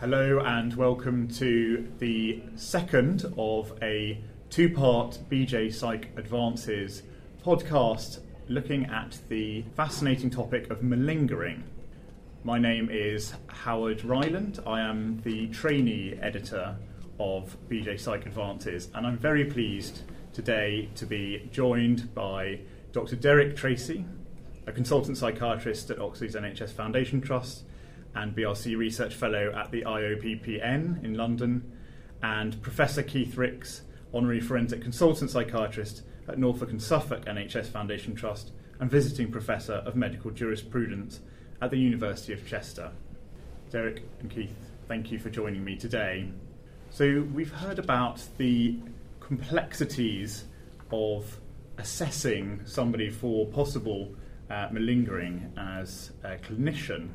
Hello and welcome to the second of a two part BJ Psych Advances podcast looking at the fascinating topic of malingering. My name is Howard Ryland. I am the trainee editor of BJ Psych Advances, and I'm very pleased today to be joined by Dr. Derek Tracy, a consultant psychiatrist at Oxleas NHS Foundation Trust and BRC Research Fellow at the IOPPN in London, and Professor Keith Rix, Honorary Forensic Consultant Psychiatrist at Norfolk and Suffolk NHS Foundation Trust, and Visiting Professor of Medical Jurisprudence at the University of Chester. Derek and Keith, thank you for joining me today. So, we've heard about the complexities of assessing somebody for possible uh, malingering as a clinician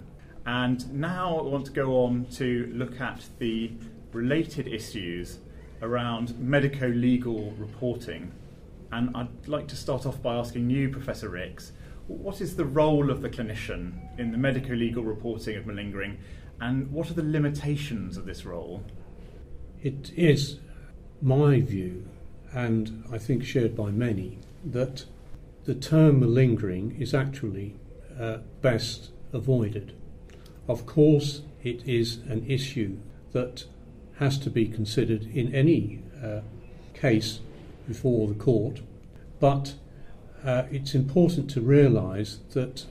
and now I want to go on to look at the related issues around medico legal reporting. And I'd like to start off by asking you, Professor Rix, what is the role of the clinician in the medico legal reporting of malingering, and what are the limitations of this role? It is my view, and I think shared by many, that the term malingering is actually uh, best avoided. Of course, it is an issue that has to be considered in any uh, case before the court, but uh, it's important to realise that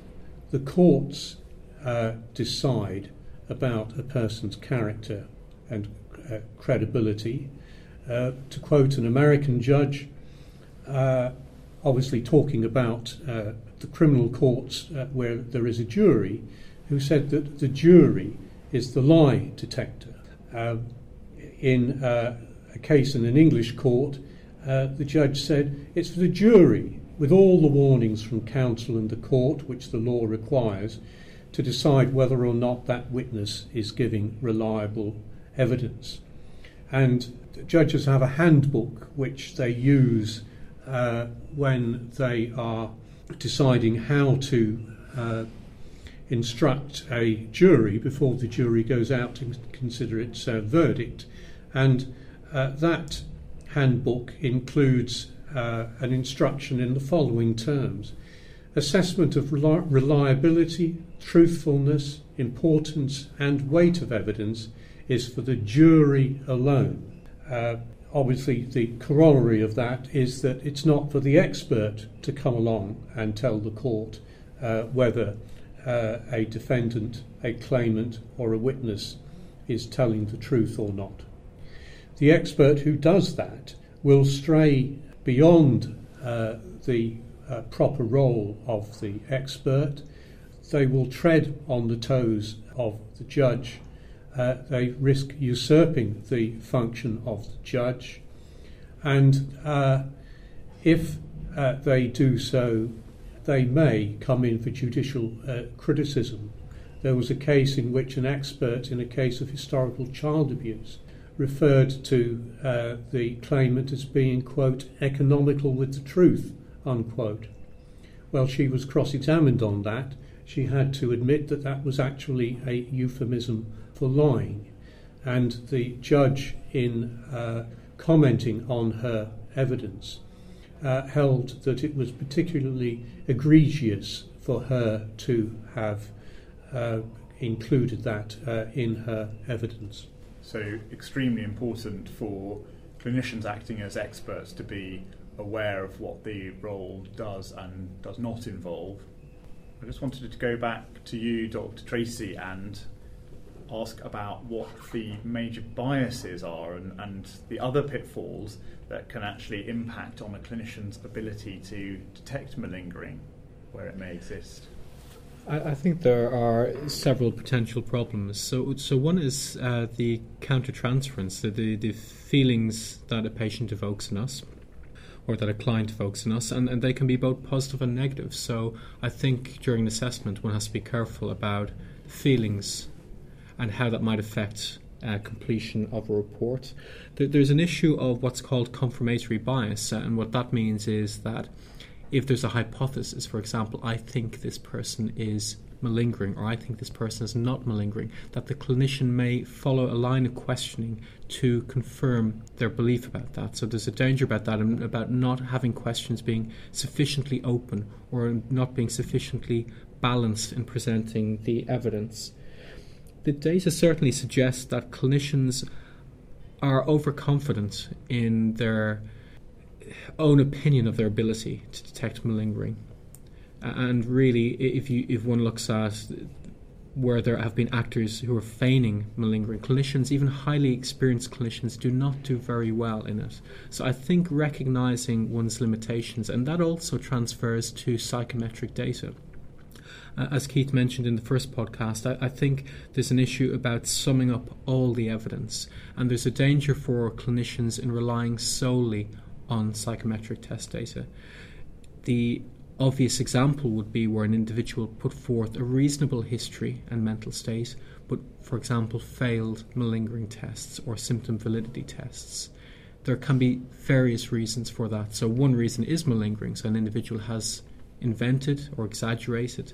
the courts uh, decide about a person's character and uh, credibility. Uh, to quote an American judge, uh, obviously talking about the criminal courts where there is a jury, who said that the jury is the lie detector. Uh, in uh, a case in an English court, uh, the judge said it's for the jury, with all the warnings from counsel and the court, which the law requires, to decide whether or not that witness is giving reliable evidence. And judges have a handbook which they use uh, when they are deciding how to uh, instruct a jury before the jury goes out to consider its uh, verdict. And uh, that handbook includes uh, an instruction in the following terms assessment of reliability, truthfulness, importance, and weight of evidence is for the jury alone. Uh, obviously, the corollary of that is that it's not for the expert to come along and tell the court uh, whether uh, a defendant, a claimant, or a witness is telling the truth or not. The expert who does that will stray beyond uh, the uh, proper role of the expert. They will tread on the toes of the judge. Uh, they risk usurping the function of the judge. And uh, if uh, they do so they may come in for judicial uh, criticism. There was a case in which an expert in a case of historical child abuse referred to uh, the claimant as being, quote, economical with the truth, unquote. Well, she was cross examined on that. She had to admit that that was actually a euphemism for lying. And the judge, in uh, commenting on her evidence, uh, held that it was particularly egregious for her to have uh, included that uh, in her evidence. So, extremely important for clinicians acting as experts to be aware of what the role does and does not involve. I just wanted to go back to you, Dr. Tracy, and ask about what the major biases are and, and the other pitfalls that can actually impact on a clinician's ability to detect malingering where it may exist. I, I think there are several potential problems. So, so one is uh, the countertransference, the, the, the feelings that a patient evokes in us or that a client evokes in us, and, and they can be both positive and negative. So I think during assessment, one has to be careful about feelings and how that might affect uh, completion of a report. there's an issue of what's called confirmatory bias, uh, and what that means is that if there's a hypothesis, for example, I think this person is malingering, or I think this person is not malingering, that the clinician may follow a line of questioning to confirm their belief about that. So there's a danger about that and about not having questions being sufficiently open or not being sufficiently balanced in presenting the evidence. The data certainly suggests that clinicians are overconfident in their own opinion of their ability to detect malingering. And really, if you if one looks at where there have been actors who are feigning malingering, clinicians, even highly experienced clinicians, do not do very well in it. So I think recognizing one's limitations, and that also transfers to psychometric data. Uh, as Keith mentioned in the first podcast, I, I, think there's an issue about summing up all the evidence, and there's a danger for clinicians in relying solely on psychometric test data. The obvious example would be where an individual put forth a reasonable history and mental state, but, for example, failed malingering tests or symptom validity tests. There can be various reasons for that. So, one reason is malingering, so an individual has invented or exaggerated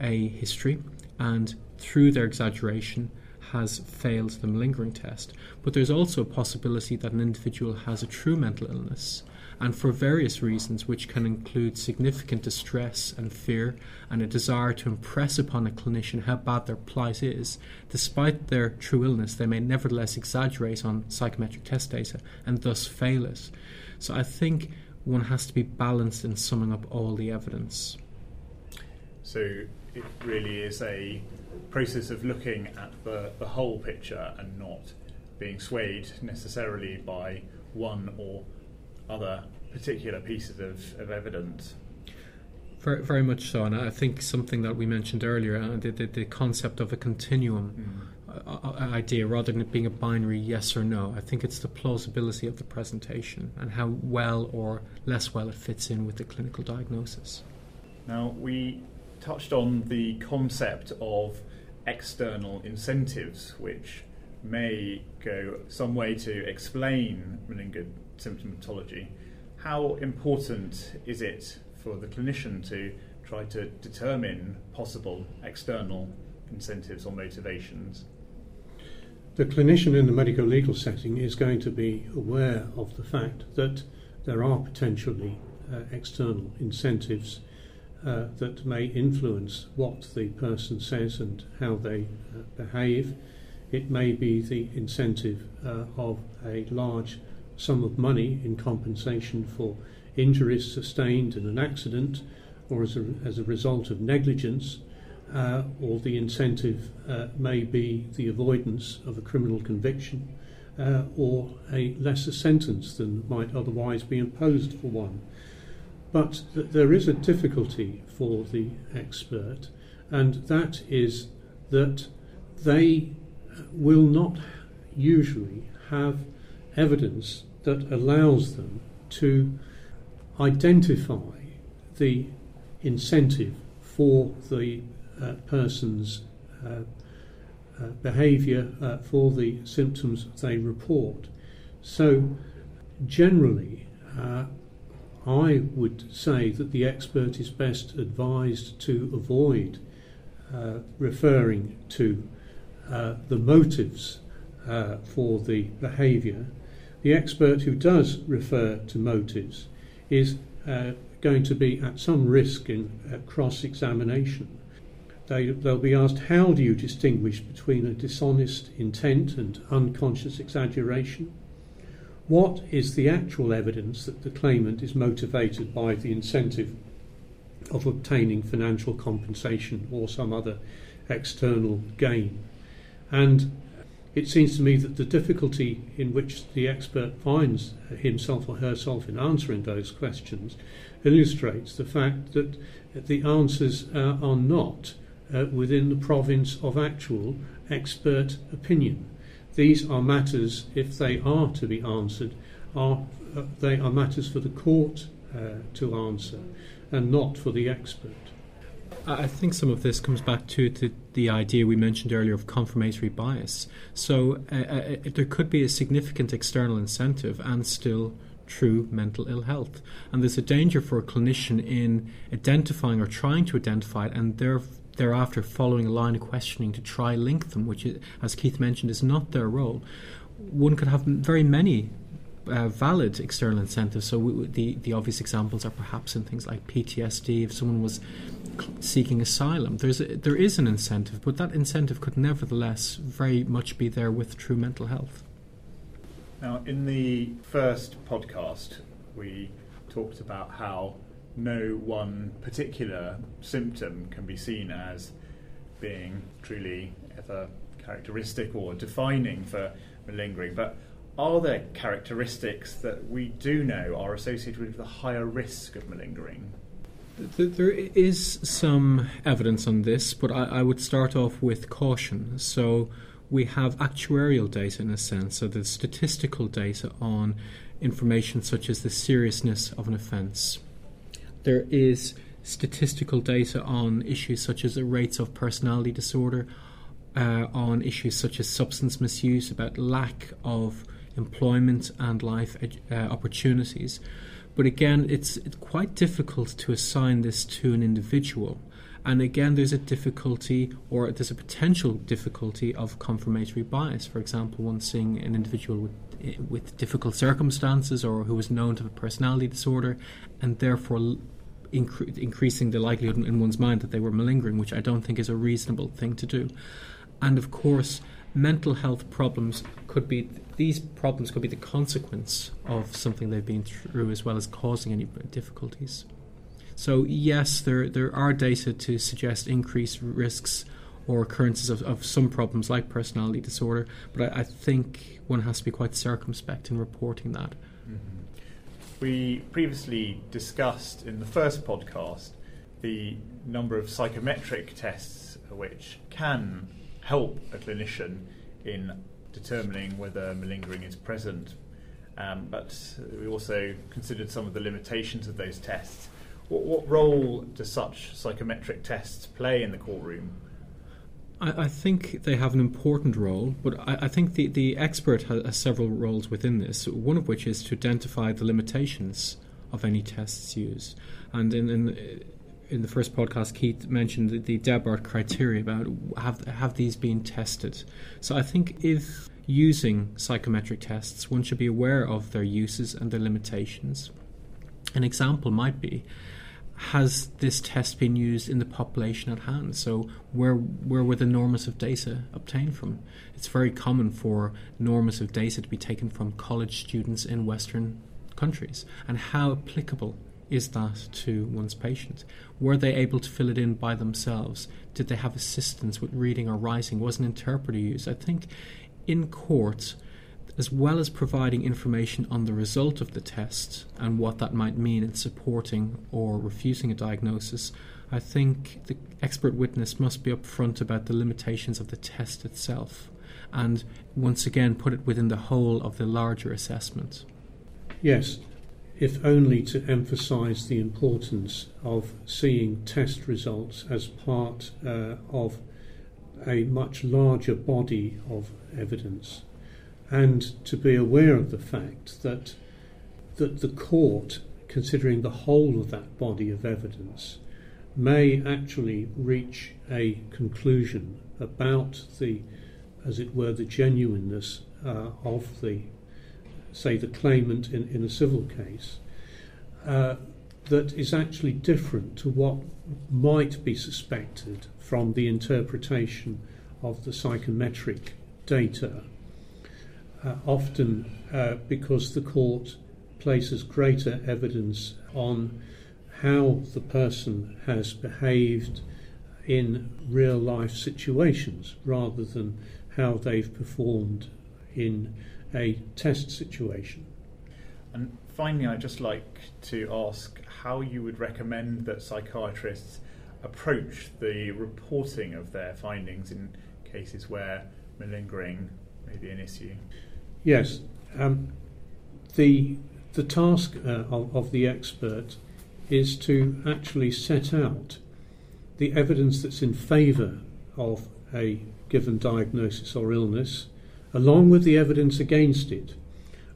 a history, and through their exaggeration, has failed the malingering test. But there's also a possibility that an individual has a true mental illness and for various reasons, which can include significant distress and fear and a desire to impress upon a clinician how bad their plight is, despite their true illness, they may nevertheless exaggerate on psychometric test data and thus fail it. So I think one has to be balanced in summing up all the evidence. So it really is a process of looking at the, the whole picture and not being swayed necessarily by one or other particular pieces of, of evidence. Very, very much so, and I think something that we mentioned earlier, uh, the, the, the, concept of a continuum mm. Uh, uh, idea rather than it being a binary yes or no. I think it's the plausibility of the presentation and how well or less well it fits in with the clinical diagnosis. Now, we touched on the concept of external incentives, which may go some way to explain malingering symptomatology, how important is it for the clinician to try to determine possible external incentives or motivations? The clinician in the medico legal setting is going to be aware of the fact that there are potentially uh, external incentives uh, that may influence what the person says and how they uh, behave. It may be the incentive uh, of a large sum of money in compensation for injuries sustained in an accident or as a, as a result of negligence, uh, or the incentive uh, may be the avoidance of a criminal conviction uh, or a lesser sentence than might otherwise be imposed for one. But th- there is a difficulty for the expert, and that is that they will not usually have evidence that allows them to identify the incentive for the uh, person's uh, uh, behaviour uh, for the symptoms they report. So, generally, uh, I would say that the expert is best advised to avoid uh, referring to the motives for the behaviour the expert who does refer to motives is uh, going to be at some risk in uh, cross examination. They, they'll be asked, How do you distinguish between a dishonest intent and unconscious exaggeration? What is the actual evidence that the claimant is motivated by the incentive of obtaining financial compensation or some other external gain? And it seems to me that the difficulty in which the expert finds himself or herself in answering those questions illustrates the fact that the answers uh, are not uh, within the province of actual expert opinion. These are matters, if they are to be answered, are uh, they are matters for the court uh, to answer and not for the expert. I think some of this comes back to, to the idea we mentioned earlier of confirmatory bias. So uh, uh, there could be a significant external incentive and still true mental ill health. And there's a danger for a clinician in identifying or trying to identify it and there, thereafter following a line of questioning to try link them, which, as Keith mentioned, is not their role. One could have very many uh, valid external incentives. So we, the the obvious examples are perhaps in things like PTSD. If someone was seeking asylum, there's a, there is an incentive, but that incentive could nevertheless very much be there with true mental health. Now, in the first podcast, we talked about how no one particular symptom can be seen as being truly either characteristic or defining for malingering, but are there characteristics that we do know are associated with the higher risk of malingering? There is some evidence on this, but I, I, would start off with caution. So, we have actuarial data in a sense, so the statistical data on information such as the seriousness of an offence. There is statistical data on issues such as the rates of personality disorder, uh, on issues such as substance misuse, about lack of employment and life uh, opportunities. But again, it's, it's quite difficult to assign this to an individual. And again, there's a difficulty or there's a potential difficulty of confirmatory bias. For example, one seeing an individual with, with difficult circumstances or who is known to have a personality disorder and therefore incre- increasing the likelihood in one's mind that they were malingering, which I don't think is a reasonable thing to do. And of course, mental health problems could be these problems could be the consequence of something they've been through as well as causing any difficulties. So yes, there there are data to suggest increased risks or occurrences of, of some problems like personality disorder, but I, I, think one has to be quite circumspect in reporting that. Mm-hmm. We previously discussed in the first podcast the number of psychometric tests which can help a clinician in determining whether malingering is present. Um, but we also considered some of the limitations of those tests. What, what role do such psychometric tests play in the courtroom? I, I think they have an important role, but I, I think the, the expert has, has, several roles within this, one of which is to identify the limitations of any tests used. And in, in in the first podcast, Keith mentioned the, the Daubert criteria about have have these been tested. So I think if using psychometric tests, one should be aware of their uses and their limitations. An example might be has this test been used in the population at hand? So where where were the normative data obtained from? It's very common for normative data to be taken from college students in Western countries, and how applicable is that to one's patient? Were they able to fill it in by themselves? Did they have assistance with reading or writing? Was an interpreter used? I think in court, as well as providing information on the result of the test and what that might mean in supporting or refusing a diagnosis, I think the expert witness must be upfront about the limitations of the test itself and once again put it within the whole of the larger assessment. Yes, if only to emphasize the importance of seeing test results as part uh, of a much larger body of evidence and to be aware of the fact that that the court considering the whole of that body of evidence may actually reach a conclusion about the as it were the genuineness uh, of the say, the claimant in, in a civil case, uh, that is actually different to what might be suspected from the interpretation of the psychometric data, uh, often uh, because the court places greater evidence on how the person has behaved in real life situations rather than how they've performed in a test situation. And finally, I'd just like to ask how you would recommend that psychiatrists approach the reporting of their findings in cases where malingering may be an issue. Yes, um, the the task uh, of, of the expert is to actually set out the evidence that's in favour of a given diagnosis or illness along with the evidence against it,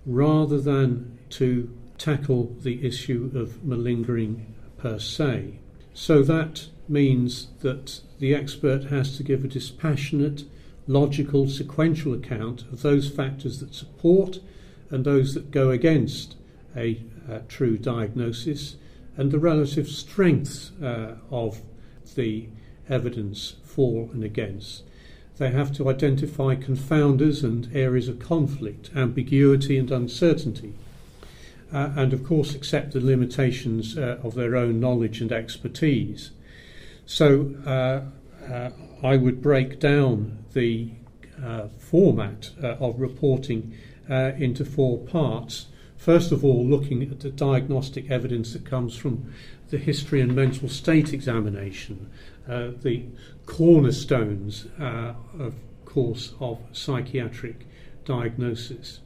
rather than to tackle the issue of malingering per se. So that means that the expert has to give a dispassionate, logical, sequential account of those factors that support and those that go against a, true diagnosis and the relative strengths uh, of the evidence for and against. They have to identify confounders and areas of conflict, ambiguity and uncertainty, uh, and of course accept the limitations uh, of their own knowledge and expertise. So uh, uh I would break down the uh, format uh, of reporting into four parts. First of all, looking at the diagnostic evidence that comes from the history and mental state examination, uh, the cornerstones, uh, of course, of psychiatric diagnosis.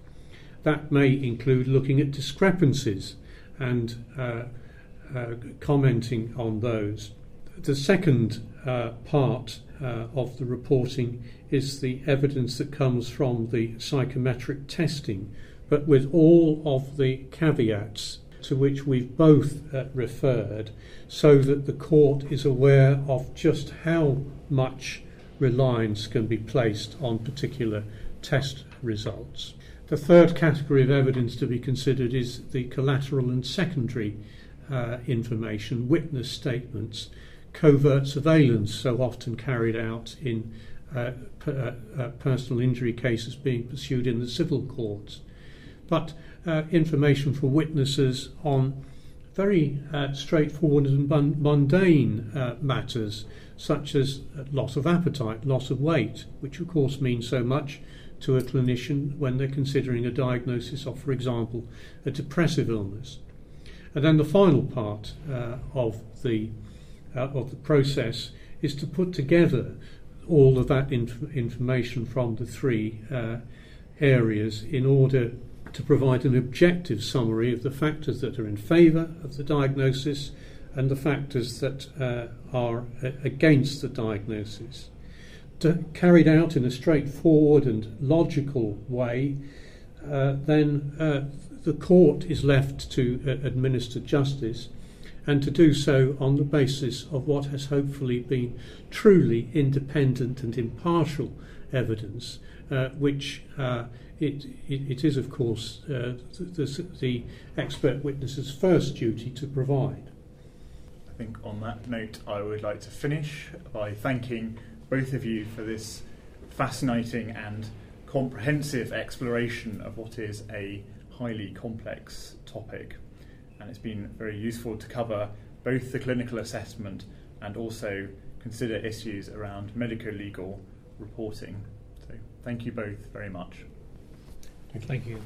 That may include looking at discrepancies and uh, uh commenting on those. The second uh, part of the reporting is the evidence that comes from the psychometric testing, but with all of the caveats to which we've both uh, referred, so that the court is aware of just how much reliance can be placed on particular test results. The third category of evidence to be considered is the collateral and secondary uh, information, witness statements, covert surveillance, so often carried out in uh, per, uh, uh, personal injury cases being pursued in the civil courts. But uh, information for witnesses on very uh, straightforward and mundane uh, matters such as loss of appetite, loss of weight, which of course means so much to a clinician when they're considering a diagnosis of, for example, a depressive illness. And then the final part of the uh, of the process is to put together all of that inf- information from the three uh, areas in order to provide an objective summary of the factors that are in favour of the diagnosis and the factors that uh, are against the diagnosis. To, carried out in a straightforward and logical way, uh, then uh, the court is left to uh, administer justice and to do so on the basis of what has hopefully been truly independent and impartial evidence, uh, which it, it, it is, of course, uh, the, the expert witness's first duty to provide. I think on that note, I would like to finish by thanking both of you for this fascinating and comprehensive exploration of what is a highly complex topic. And it's been very useful to cover both the clinical assessment and also consider issues around medico legal reporting. So, thank you both very much. Thank you. Thank you.